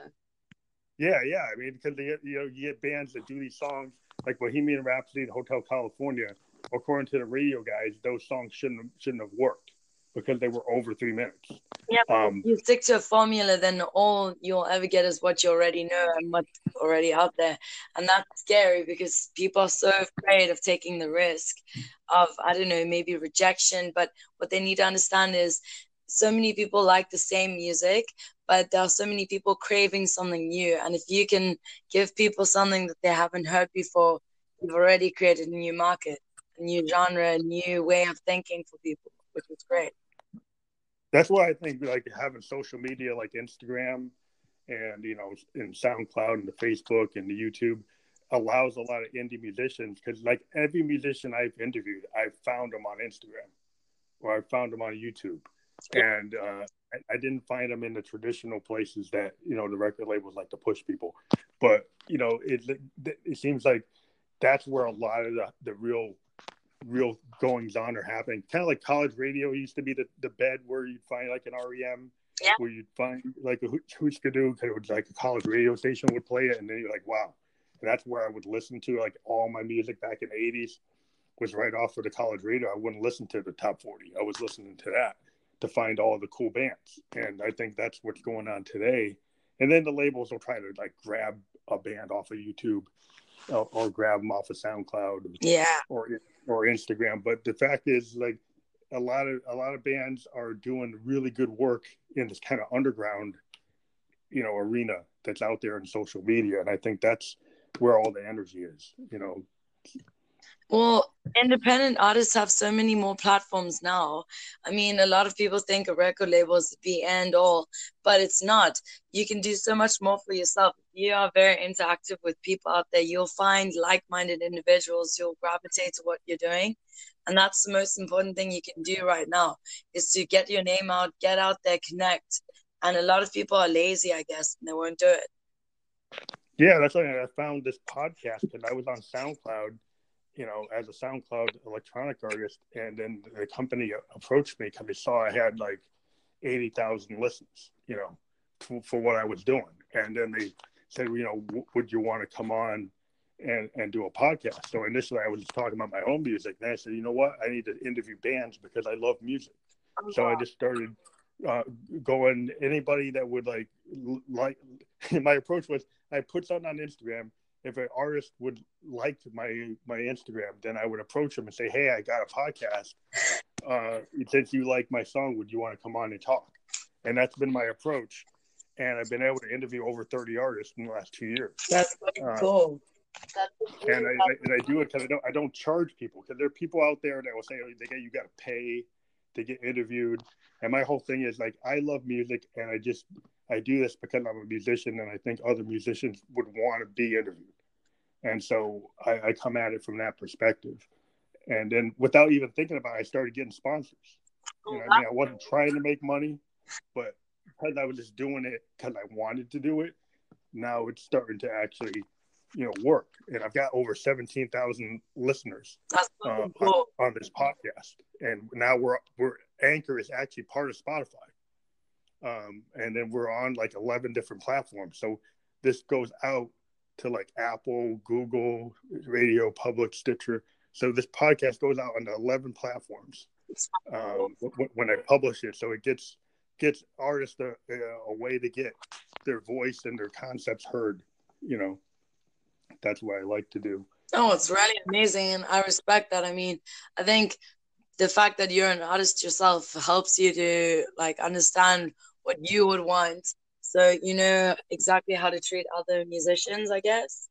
Yeah, yeah. I mean, because they you know you get bands that do these songs like Bohemian Rhapsody and Hotel California. According to the radio guys, those songs shouldn't shouldn't have worked because they were over three minutes. Yeah, um, you stick to a formula, then all you'll ever get is what you already know and what's already out there, and that's scary because people are so afraid of taking the risk of I don't know maybe rejection. But what they need to understand is so many people like the same music, but there are so many people craving something new, and if you can give people something that they haven't heard before, you've already created a new market, a new genre, a new way of thinking for people which is great. That's why I think like having social media like Instagram and you know in SoundCloud and the Facebook and the YouTube allows a lot of indie musicians because like every musician I've interviewed, I've found them on Instagram or I found them on YouTube, and uh, I, I, didn't find them in the traditional places that you know the record labels like to push people. But you know, it it seems like that's where a lot of the, the real real goings on are happening. Kind of like college radio used to be the, the bed where you'd find like an REM, yeah. where you'd find like a Dü, because it was like a college radio station would play it, and then you're like, wow. And that's where I would listen to like all my music back in the 80s was right off of the college radio. I wouldn't listen to the top 40. I was listening to that to find all the cool bands. And I think that's what's going on today. And then the labels will try to like grab a band off of YouTube or, or grab them off of SoundCloud. Yeah. Or or Instagram. But the fact is, like a lot of a lot of bands are doing really good work in this kind of underground, you know, arena that's out there in social media, and I think that's where all the energy is. You know, well, independent artists have so many more platforms now. I mean, a lot of people think a record label is the end all, but it's not. You can do so much more for yourself. You are very interactive with people out there. You'll find like minded individuals who'll gravitate to what you're doing. And that's the most important thing you can do right now is to get your name out, get out there, connect. And a lot of people are lazy, I guess, and they won't do it. Yeah, that's why I found this podcast and I was on SoundCloud you know, as a SoundCloud electronic artist, and then the company approached me because they saw I had like eighty thousand listens, you know, to, for what I was doing, and then they said, you know, w- would you want to come on and and do a podcast? So initially, I was just talking about my own music. and I said, you know what, I need to interview bands because I love music. Oh, so I just started uh, going anybody that would like like. my approach was I put something on Instagram if an artist would like my my Instagram, then I would approach them and say, "Hey, I got a podcast. Uh, since you like my song, would you want to come on and talk?" And that's been my approach. And I've been able to interview over thirty artists in the last two years. That's uh, cool. and I, I, and I do it because I don't I don't charge people because there are people out there that will say oh, they get you got to pay to get interviewed. And my whole thing is like I love music and I just I do this because I'm a musician and I think other musicians would want to be interviewed. And so I, I come at it from that perspective. And then without even thinking about it, I started getting sponsors. You know, I mean, I wasn't trying to make money, but because I was just doing it because I wanted to do it, now it's starting to actually, you know, work. And I've got over 17,000 listeners uh, cool. on, on, this podcast. And now we're, we're, Anchor is actually part of Spotify. Um, and then we're on like 11 different platforms. So this goes out to like Apple, Google, Radio Public, Stitcher. So this podcast goes out on 11 platforms um, when I publish it. So it gets gets artists a, a way to get their voice and their concepts heard. You know, that's what I like to do. Oh, it's really amazing, and I respect that. I mean, I think the fact that you're an artist yourself helps you to like understand what you would want, so you know exactly how to treat other musicians. I guess.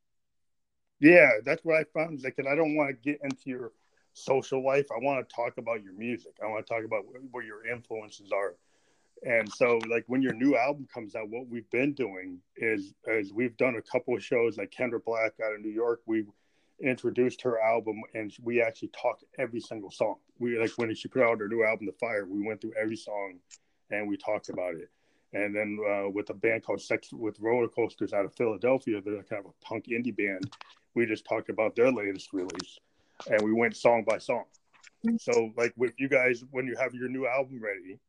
Yeah, that's what I found. Like, and I don't want to get into your social life. I want to talk about your music. I want to talk about where your influences are. And so, like when your new album comes out, what we've been doing is, is we've done a couple of shows, like Kendra Black out of New York. We introduced her album, and we actually talked every single song. We like when she put out her new album, The Fire. We went through every song, and we talked about it. And then uh, with a band called Sex with Roller Coasters out of Philadelphia, they're kind of a punk indie band. We just talked about their latest release and we went song by song. So, like with you guys, when you have your new album ready,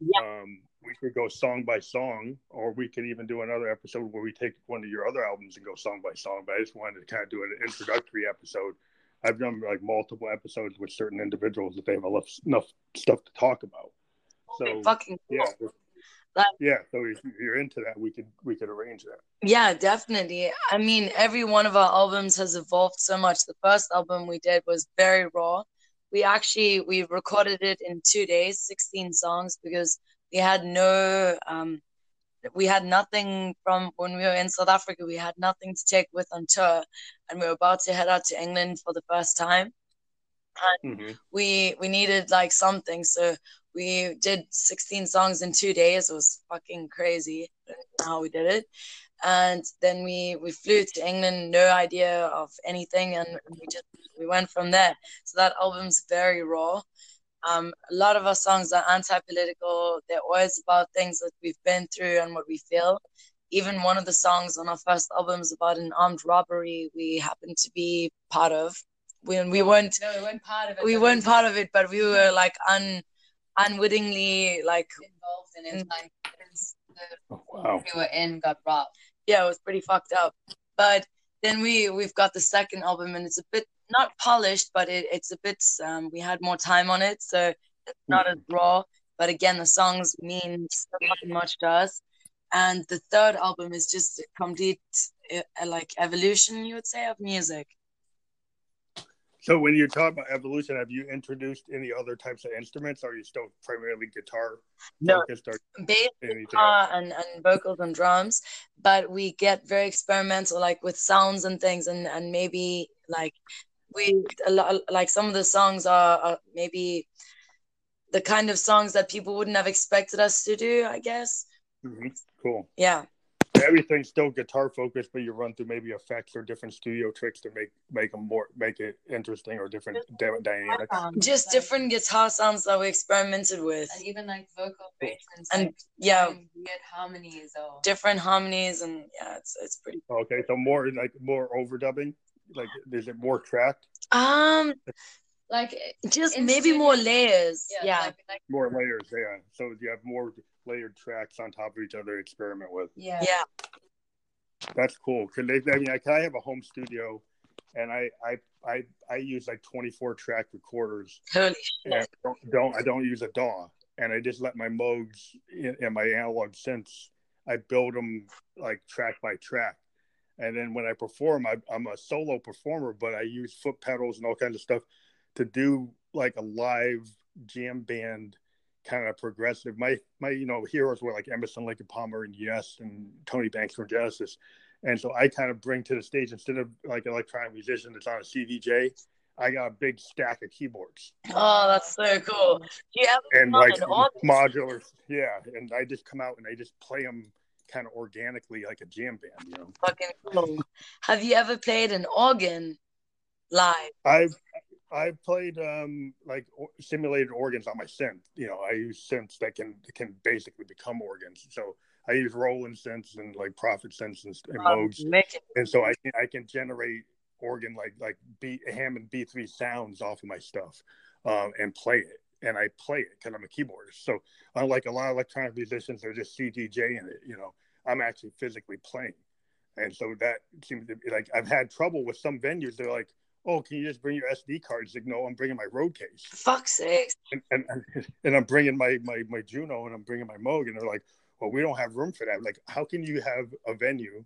yeah. um, we could go song by song, or we could even do another episode where we take one of your other albums and go song by song. But I just wanted to kind of do an introductory episode. I've done like multiple episodes with certain individuals that they have enough, enough stuff to talk about. So, fucking cool. yeah, yeah so if you're into that we could we could arrange that. Yeah definitely. I mean every one of our albums has evolved so much. The first album we did was very raw. We actually we recorded it in two days 16 songs because we had no um we had nothing from when we were in south africa we had nothing to take with on tour. And we were about to head out to england for the first time and mm-hmm. we we needed like something so we did 16 songs in two days. It was fucking crazy how we did it. And then we we flew to England, no idea of anything, and we just we went from there. So that album's very raw. Um, a lot of our songs are anti-political. They're always about things that we've been through and what we feel. Even one of the songs on our first album is about an armed robbery we happened to be part of. When we weren't, no, we weren't part of it. We weren't part of it, but we were like un unwittingly like involved in it. Like the oh, wow. we were in got robbed. Yeah, it was pretty fucked up. But then we we've got the second album and it's a bit not polished, but it, it's a bit um, we had more time on it, so it's not mm-hmm. as raw. But again, the songs mean so much to us. And the third album is just a complete uh, like evolution, you would say, of music. So when you talk about evolution, have you introduced any other types of instruments? Are you still primarily guitar no, bass, guitar, and, and vocals and drums. But we get very experimental, like with sounds and things, and and maybe like we a lot like some of the songs are, are maybe the kind of songs that people wouldn't have expected us to do. I guess. Mm-hmm. Cool. Yeah everything's still guitar focused, but you run through maybe effects or different studio tricks to make make them more make it interesting or different dynamics. Just different guitar sounds that we experimented with, and even like vocal arrangements and like yeah, weird harmonies or different harmonies, and yeah, it's it's pretty. Okay, so more like more overdubbing. Like, is it more tracked? Um, like just maybe more layers. Yeah, yeah. Like, like, more layers. Yeah, so you have more layered tracks on top of each other experiment with. Yeah. Yeah. That's cool. Cause they, I mean, I, I have a home studio, and I I I, I use like 24 track recorders. Holy shit! Don't, don't, I don't use a DAW, and I just let my Moogs and my analog synths. I build them like track by track, and then when I perform, I, I'm a solo performer, but I use foot pedals and all kinds of stuff to do like a live jam band kind of progressive. My my you know heroes were like Emerson, Lake and Palmer, and Yes, and Tony Banks from Genesis. And so I kind of bring to the stage instead of like an electronic musician that's on a CDJ, I got a big stack of keyboards. Oh, that's so cool. Yeah, and like modular, yeah. And I just come out and I just play them kind of organically like a jam band, you know. Fucking cool. Have you ever played an organ live? I've I played um, like simulated organs on my synth. You know, I use synths that can can basically become organs. So I use Roland synths and like Prophet synths and, and modes, and so I can I can generate organ like like B Hammond B three sounds off of my stuff, um, and play it. And I play it because I'm a keyboardist. So unlike a lot of electronic musicians, they're just CDJ in it. You know, I'm actually physically playing, and so that seems to be like I've had trouble with some venues. They're like, oh, can you just bring your SD cards? Like, no, I'm bringing my road case. Fuck's sake. And, and, and I'm bringing my, my, my Juno and I'm bringing my Moog. And they're like, well, we don't have room for that. Like, how can you have a venue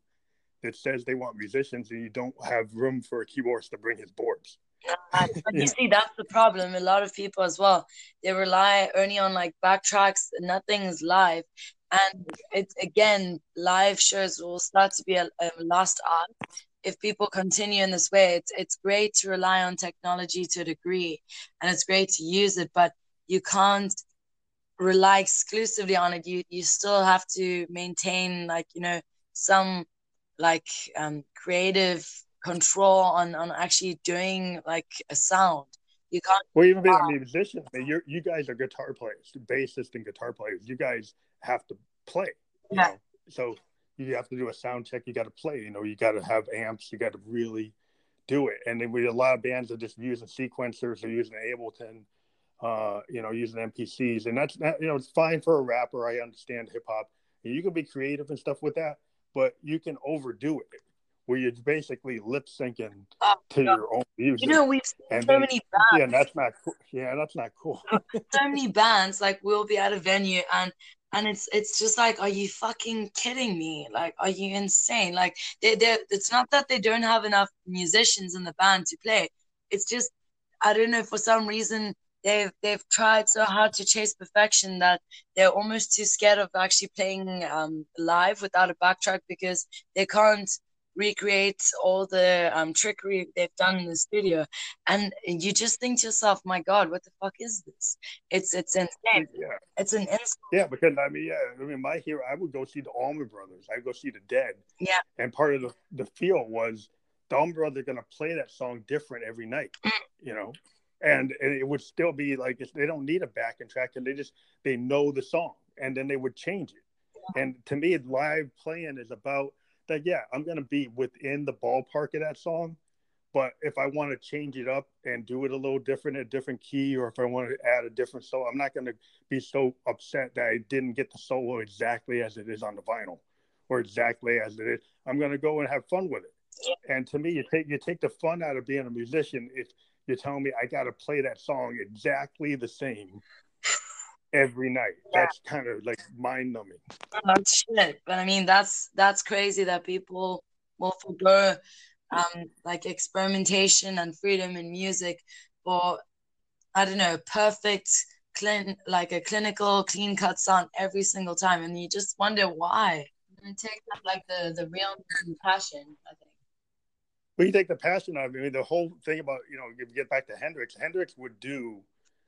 that says they want musicians and you don't have room for a keyboardist to bring his boards? But you see, that's the problem. A lot of people as well, they rely only on like backtracks. Nothing's live. And it's again, live shows will start to be a, a lost art if people continue in this way, it's it's great to rely on technology to a degree, and it's great to use it, but you can't rely exclusively on it. You you still have to maintain like you know some like um, creative control on on actually doing like a sound. You can't. Well, even being a musician, you you guys are guitar players, bassists and guitar players. You guys have to play. yeah. Know? So you have to do a sound check. You got to play. You know, you got to have amps. You got to really do it. And then we a lot of bands are just using sequencers or using Ableton, uh, you know, using MPCs, and that's that. You know, it's fine for a rapper. I understand hip hop. You can be creative and stuff with that, but you can overdo it where you're basically lip syncing oh, to your own music. You know, we've seen so then, many bands. Yeah, that's not cool. Yeah, that's not cool. so many bands, like we'll be at a venue and and it's it's just like are you fucking kidding me? Like are you insane? Like they they it's not that they don't have enough musicians in the band to play. It's just i don't know for some reason they've they've tried so hard to chase perfection that they're almost too scared of actually playing um, live without a backtrack because they can't recreate all the um, trickery they've done in the studio and you just think to yourself my god what the fuck is this? It's it's insane. Yeah. It's an insult. yeah because i mean yeah i mean my hero i would go see the allman brothers. I would go see the dead. Yeah. And part of the, the feel was the allman brothers are going to play that song different every night mm. you know? And, and it would still be like they don't need a backing track and they just they know the song and then they would change it. Yeah. and to me live playing is about yeah, I'm gonna be within the ballpark of that song. But if I want to change it up and do it a little different, a different key, or if I want to add a different solo, I'm not to be so upset that I didn't get the solo exactly as it is on the vinyl, or exactly as it is. I'm to go and have fun with it. And to me, you take you take the fun out of being a musician. If you're telling me I got to play that song exactly the same every night. Yeah. That's kind of like mind numbing. Oh shit! But I mean, that's that's crazy that people will forgo um, like experimentation and freedom in music for I don't know, perfect clean like a clinical clean cut sound every single time, and you just wonder why. And take that like the the real passion, I think. Well, you take the passion out of it. I mean, the whole thing about you know, you get back to Hendrix. Hendrix would do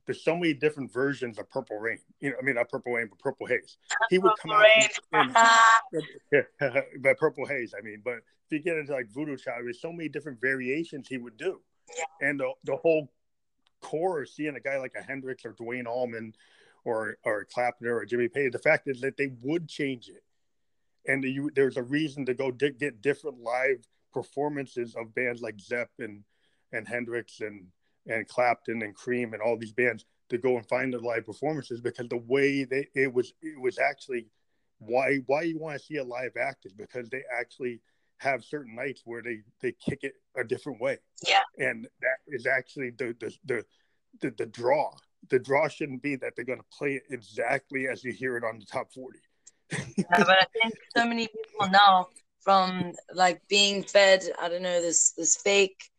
there's so many different versions of Purple Rain. You know, I mean not Purple Rain, but Purple Haze. He would come out, and, but Purple Haze. I mean, but if you get into like Voodoo Child, there's so many different variations he would do, yeah. and the the whole core of seeing a guy like a Hendrix or Duane Allman or or Clapton or Jimmy Page. The fact is that they would change it, and you, there's a reason to go di- get different live performances of bands like Zepp and and Hendrix and and Clapton and Cream and all these bands to go and find the live performances because the way they it was it was actually why why you want to see a live act is because they actually have certain nights where they they kick it a different way. Yeah. And that is actually the the the the, the draw. The draw shouldn't be that they're going to play it exactly as you hear it on the top 40. yeah, but I think so many people now from like being fed, I don't know, this this fake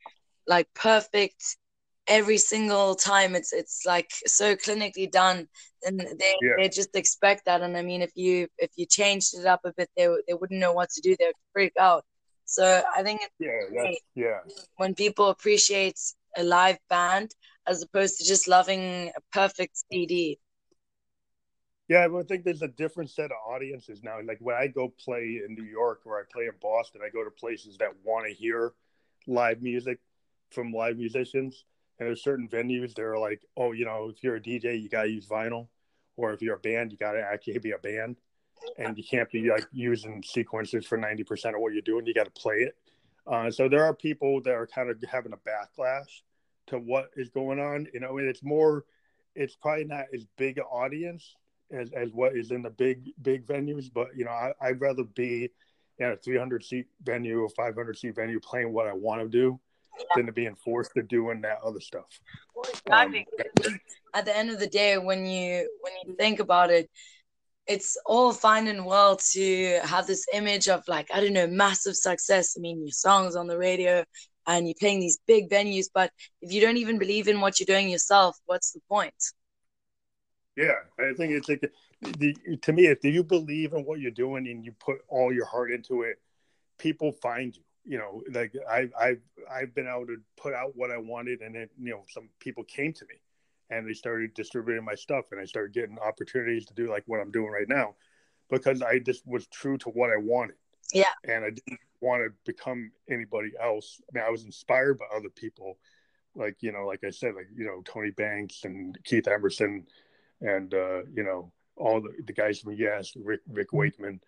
like perfect every single time it's it's like so clinically done and they, yeah. they just expect that. And i mean if you if you changed it up a bit they, they wouldn't know what to do. They would freak out. So i think it's yeah yeah. when people appreciate a live band as opposed to just loving a perfect cd yeah, I think there's a different set of audiences now. Like when I go play in New York or I play in Boston, I go to places that want to hear live music from live musicians and there's certain venues that are like, oh, you know, if you're a DJ, you gotta use vinyl, or if you're a band, you gotta actually be a band, and you can't be like using sequences for ninety percent of what you're doing. You got to play it. Uh, so there are people that are kind of having a backlash to what is going on. You know, and it's more, it's probably not as big an audience as, as what is in the big big venues, but you know, I, I'd rather be in a 300 seat venue or 500 seat venue playing what I want to do. Than to being forced to doing that other stuff. exactly. Um, At the end of the day, when you when you think about it, it's all fine and well to have this image of like I don't know massive success. I mean, your songs on the radio and you're playing these big venues, but if you don't even believe in what you're doing yourself, what's the point? Yeah, I think it's like the, to me, if do you believe in what you're doing and you put all your heart into it, people find you. You know, like I, I've I've been able to put out what I wanted, and then you know some people came to me, and they started distributing my stuff, and I started getting opportunities to do like what I'm doing right now, because I just was true to what I wanted. Yeah, and I didn't want to become anybody else. I mean, I was inspired by other people, like you know, like I said, like you know, Tony Banks and Keith Emerson, and uh, you know, all the, the guys from Yes, Rick Rick. Wakeman,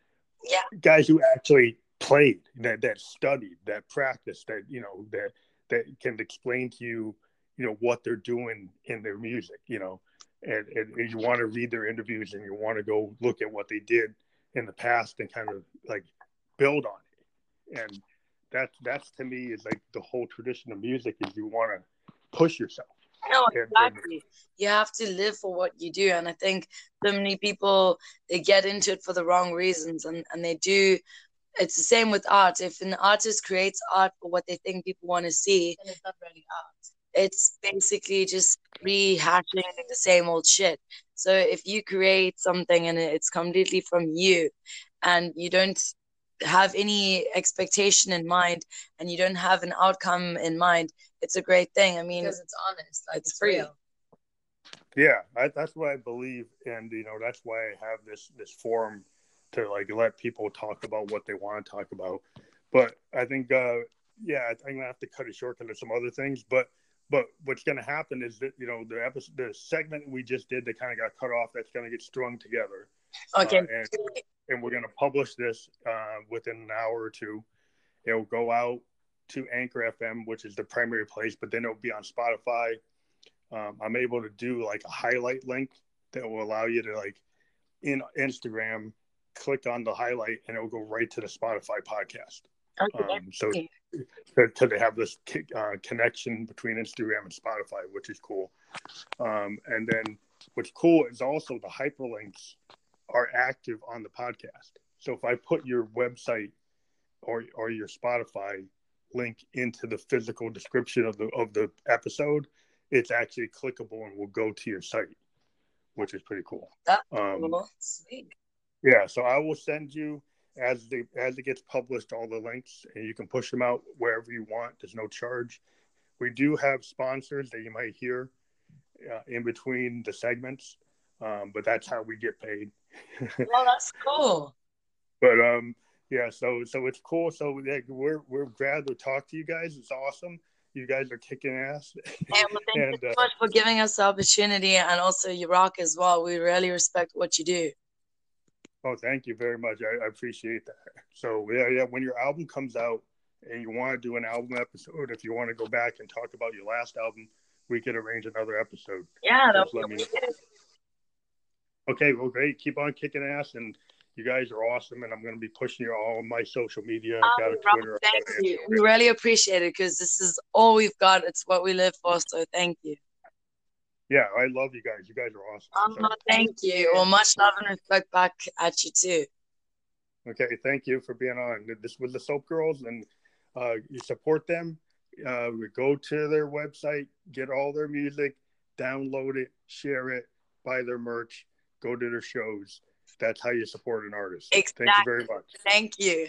yeah, guys who actually played, that that studied, that practiced, that you know, that that can explain to you, you know, what they're doing in their music, you know, and, and, and you want to read their interviews and you want to go look at what they did in the past and kind of like build on it, and that's that's to me is like the whole tradition of music is you want to push yourself no, exactly. You have to live for what you do. And I think so many people they get into it for the wrong reasons and, and they do it's the same with art. If an artist creates art for what they think people want to see, and it's not really art. It's basically just rehashing the same old shit. So if you create something and it's completely from you and you don't have any expectation in mind and you don't have an outcome in mind, it's a great thing. I mean, because it's honest, like it's, it's free. Real. Yeah, I, that's what I believe, and you know that's why I have this this forum to like let people talk about what they want to talk about. But I think, uh, yeah, I'm gonna have to cut it short because there's some other things. But but what's gonna happen is that you know the episode, the segment we just did that kind of got cut off, that's gonna get strung together. Okay. Uh, and, and we're gonna publish this uh, within an hour or two. It'll go out to Anchor FM, which is the primary place, but then it'll be on Spotify. Um, I'm able to do like a highlight link that will allow you to like in Instagram click on the highlight and it'll go right to the Spotify podcast. Okay. Um, so to, to, have this uh, connection between Instagram and Spotify, which is cool. Um, and then what's cool is also the hyperlinks are active on the podcast. So if I put your website or or your Spotify link into the physical description of the of the episode, it's actually clickable and will go to your site, which is pretty cool. That's um, cool. Sweet. Yeah, so I will send you as the as it gets published all the links, and you can push them out wherever you want. There's no charge. We do have sponsors that you might hear uh, in between the segments, um, but that's how we get paid. well, that's cool. But um, yeah, so so it's cool. So yeah, we're we're glad to talk to you guys. It's awesome. You guys are kicking ass. And well, thank and, you so uh, much for giving us the opportunity, and also you rock as well. We really respect what you do. Oh, thank you very much. I, I appreciate that. So yeah, yeah. When your album comes out and you want to do an album episode, if you want to go back and talk about your last album, we could arrange another episode. Yeah, that's let me know. Okay, well, great. Keep on kicking ass, and you guys are awesome, and I'm going to be pushing you all on my social media. Um, got a Twitter. Thank you. We really appreciate it because this is all we've got. It's what we live for. So thank you. Yeah, I love you guys. You guys are awesome. Um, so. Thank you. Well, much love and respect back at you too. Okay, thank you for being on. This was the Soap Girls, and uh, you support them. Uh, go to their website, get all their music, download it, share it, buy their merch, go to their shows that's how you support an artist. Exactly. Thank you very much. Thank you.